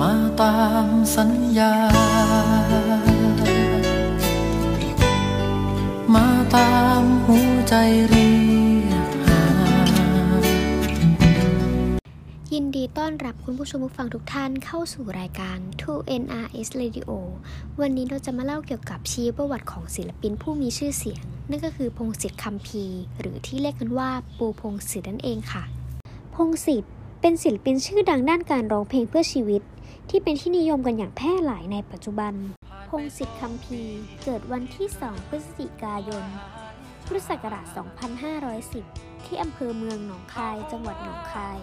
มาตามสัญญา มาตามหัวใจเรียกหา ยินดีต้อนรับคุณผู้ชมผู้ฟังทุกท่านเข้าสู่รายการ 2NRS Radio วันนี้เราจะมาเล่าเกี่ยวกับชีวประวัติของศิลปินผู้มีชื่อเสียง นั่นก็คือพงศิษฐ์คำพีหรือที่เรียกกันว่าปูพงศิษฐ์นั่นเองค่ะ พงศิษฐ์เป็นศิลปินชื่อดังด้านการร้องเพลงเพื่อชีวิต ที่เป็นที่นิยมกันอย่างแพร่หลายในปัจจุบัน พงศิษฐ์คำพีเกิดวันที่ 2 พฤศจิกายน พุทธศักราช 2510 ที่อำเภอเมืองหนองคาย จังหวัดหนองคาย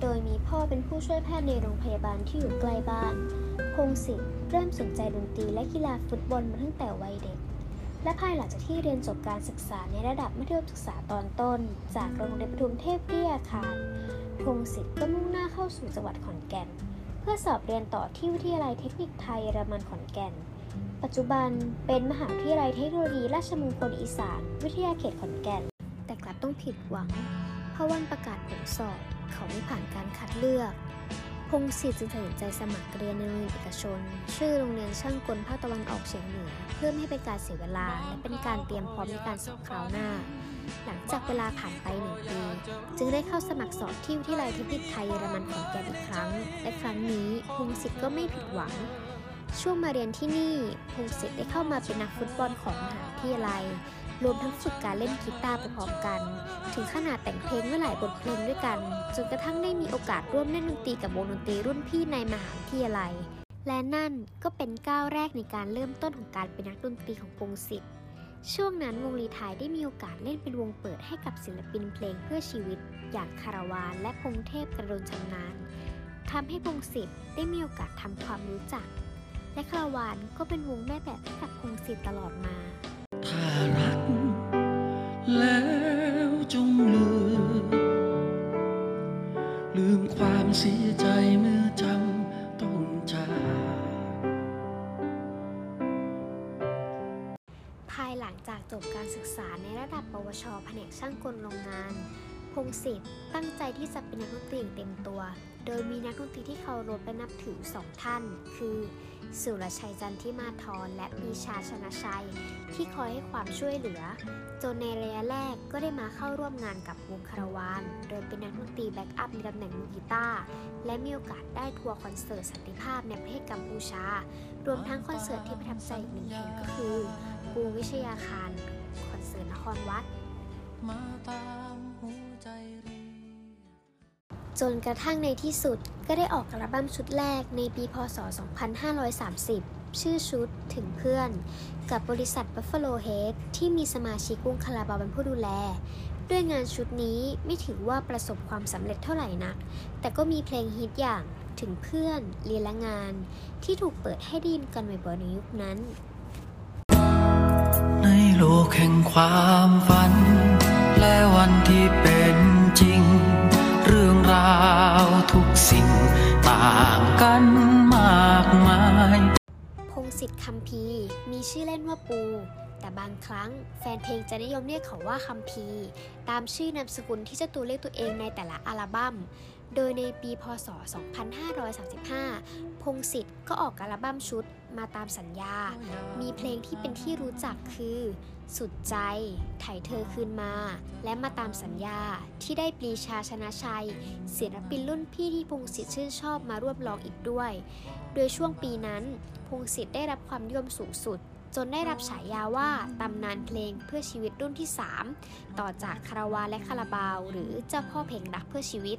โดยมีพ่อเป็นผู้ช่วยแพทย์ในโรงพยาบาลที่อยู่ใกล้บ้าน พงศิษฐ์เริ่มสนใจดนตรีและกีฬาฟุตบอลมาตั้งแต่วัยเด็กและภายหลังจากที่เรียนจบการศึกษาในระดับมัธยมศึกษาตอนต้น จากโรงเรียนปทุมเทพวิทยาคารพงศิษฐ์ก็มุ่งหน้าเข้าสู่จังหวัดขอนแก่น พื่อสอบเรียนต่อที่วิทยาลัยเทคนิคไทยเยอรมันขอนแก่น ปัจจุบันเป็นมหาวิทยาลัยเทคโนโลยีราชมงคลอีสาน วิทยาเขตขอนแก่น แต่กลับต้องผิดหวัง เพราะวันประกาศผลสอบ เขาไม่ผ่านการคัดเลือก พงศิษฐ์จึงตัดสินใจสมัครเรียนในโรงเรียนเอกชน ชื่อโรงเรียนช่างกลภาคตะวันออกเฉียงเหนือ เพื่อไม่ให้เป็นการเสียเวลาและเป็นการเตรียมพร้อมในการสอบคราวหน้า หลังจากเวลาผ่านไปหนึ่งปี จึงได้เข้าสมัครสอบที่วิทยาลัยเทคนิคไทยเยอรมันขอนแก่นอีกครั้ง และครั้งนี้พงศิษฐ์ก็ไม่ผิดหวัง ช่วงมาเรียนที่นี่พงศิษฐ์ได้เข้ามาเป็นนักฟุตบอลของมหาวิทยาลัย รวมทั้งฝึกการเล่นกีตาร์ไปพร้อมกัน ถึงขนาดแต่งเพลงไว้หลายบทเพลงด้วยกัน จนกระทั่งได้มีโอกาสร่วมเล่นดนตรีกับวงดนตรีรุ่นพี่ในมหาวิทยาลัย และนั่นก็เป็นก้าวแรกในการเริ่มต้นของการเป็นนักดนตรีของพงศิษฐ์ ช่วงนั้นวงรีไทยได้มีโอกาสเล่นเป็นวงเปิดให้กับศิลปินเพลงเพื่อชีวิต อย่างคาราวานและพงเทพกระโดนชำนาญทำให้พงศิษฐ์ได้มีโอกาสทำความรู้จัก และคาราวานก็เป็นวงแม่แบบให้กับพงศิษฐ์ตลอดมา จากจบการศึกษาในระดับ ปวช แผนกช่างกลโรงงาน พงศิษฐ์ตั้งใจที่จะเป็นนักดนตรีเต็มตัว โดยมีนักดนตรีที่เคารพและนับถือสองท่าน คือ สุรชัยจันทิมาธรและปรีชาชนะภัย ที่คอยให้ความช่วยเหลือ จนในระยะแรกก็ได้มาเข้าร่วมงานกับวงคารวาน โดยเป็นนักดนตรี backup ในตำแหน่งมือกีตาร์และมีโอกาสได้ทัวร์คอนเสิร์ตสันติภาพในประเทศกัมพูชา รวมทั้งคอนเสิร์ตที่ประทับใจอีกหนึ่งแห่งก็คือ ปูวิชยาคารคอนเสิร์ตนครวัด มาตามหัวใจรีจนกระทั่งในที่สุดก็ได้ออกอัลบั้มชุดแรกในปีพศ 2530 ชื่อชุดถึงเพื่อน กับบริษัท Buffalo Head ที่มีสมาชิกวงคาราบาเป็นผู้ดูแล ด้วยงานชุดนี้ไม่ถือว่าประสบความสำเร็จเท่าไหร่นัก แต่ก็มีเพลงฮิตอย่างถึงเพื่อนเรียนและงาน ที่ถูกเปิดให้ได้ยินกันบ่อยๆในยุคนั้น ในโลกแห่งความฝัน และวันที่เป็นจริง เรื่องราวทุกสิ่ง ต่างกันมากมาย พงศิษฐ์คำพีมีชื่อเล่นว่าปู แต่บางครั้งแฟนเพลงจะนิยมเรียกเขาว่าคำพีตามชื่อนามสกุลที่เจ้าตัวเรียกตัวเองในแต่ละอัลบั้ม โดยในปีพศ 2535 พงศิษฐ์ก็ออกอัลบั้มชุดมาตามสัญญา มีเพลงที่เป็นที่รู้จักคือ สุดใจ ไถ่เธอคืนมา และมาตามสัญญาที่ได้ปรีชาชนะชัยศิลปินรุ่นพี่ที่พงศิษฐ์ชื่นชอบมาร่วมร้องอีกด้วย โดยช่วงปีนั้น พงศิษฐ์ได้รับความนิยมสูงสุดจนได้รับฉายาว่าตำนานเพลงเพื่อชีวิตรุ่นที่ 3 ต่อจากคาราวานและคาราบาว หรือเจ้าพ่อเพลงรักเพื่อชีวิต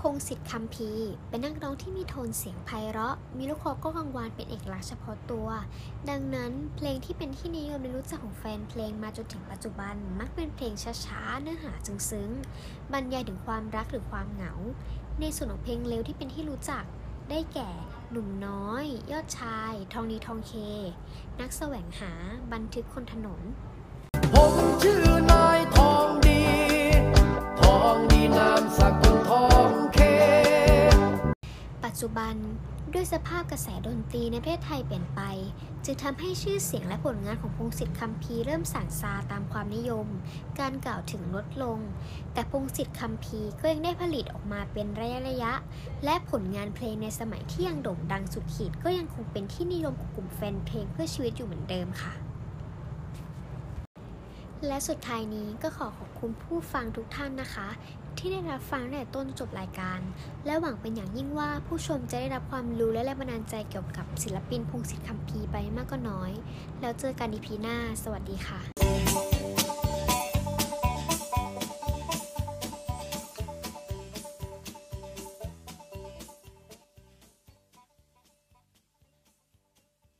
พงศิษฐ์คำพีเป็นนักร้องที่มีโทนเสียงไพเราะ มีลูกคอก็กังวานเป็นเอกลักษณ์เฉพาะตัว ดังนั้นเพลงที่เป็นที่นิยมในรู้จักของแฟนเพลงมาจนถึงปัจจุบัน มักเป็นเพลงช้าๆ เนื้อหาจึงซึ้งบรรยายถึงความรักหรือความเหงา ในส่วนของเพลงเร็วที่เป็นที่รู้จักได้แก่ หนุ่มน้อย ยอดชาย ทองดีทองเค นักแสวงหา บันทึกคนถนน ผมชื่อนายทองดี ทองดีนามสกุล จุบัน ด้วยสภาพกระแสดนตรีในประเทศไทยเปลี่ยนไป จึงทำให้ชื่อเสียงและผลงานของพงศิษฐ์คำพีร์เริ่มสั่นซาตามความนิยม การกล่าวถึงลดลง แต่พงศิษฐ์คำพีร์ก็ยังได้ผลิตออกมาเป็นระยะระยะ และผลงานเพลงในสมัยที่ยังโด่งดังสุดขีดก็ยังคงเป็นที่นิยมของกลุ่มแฟนเพลงเพื่อชีวิตอยู่เหมือนเดิมค่ะและสุดท้ายนี้ก็ขอขอบคุณผู้ฟังทุกท่านนะคะ ที่ได้รับฟังตั้งแต่ต้นจบรายการ และหวังเป็นอย่างยิ่งว่าผู้ชมจะได้รับความรู้และแรงบันดาลใจเกี่ยวกับศิลปินพงศิษฐ์คำพีไปมากก็น้อย แล้วเจอกันอีพีหน้า สวัสดีค่ะ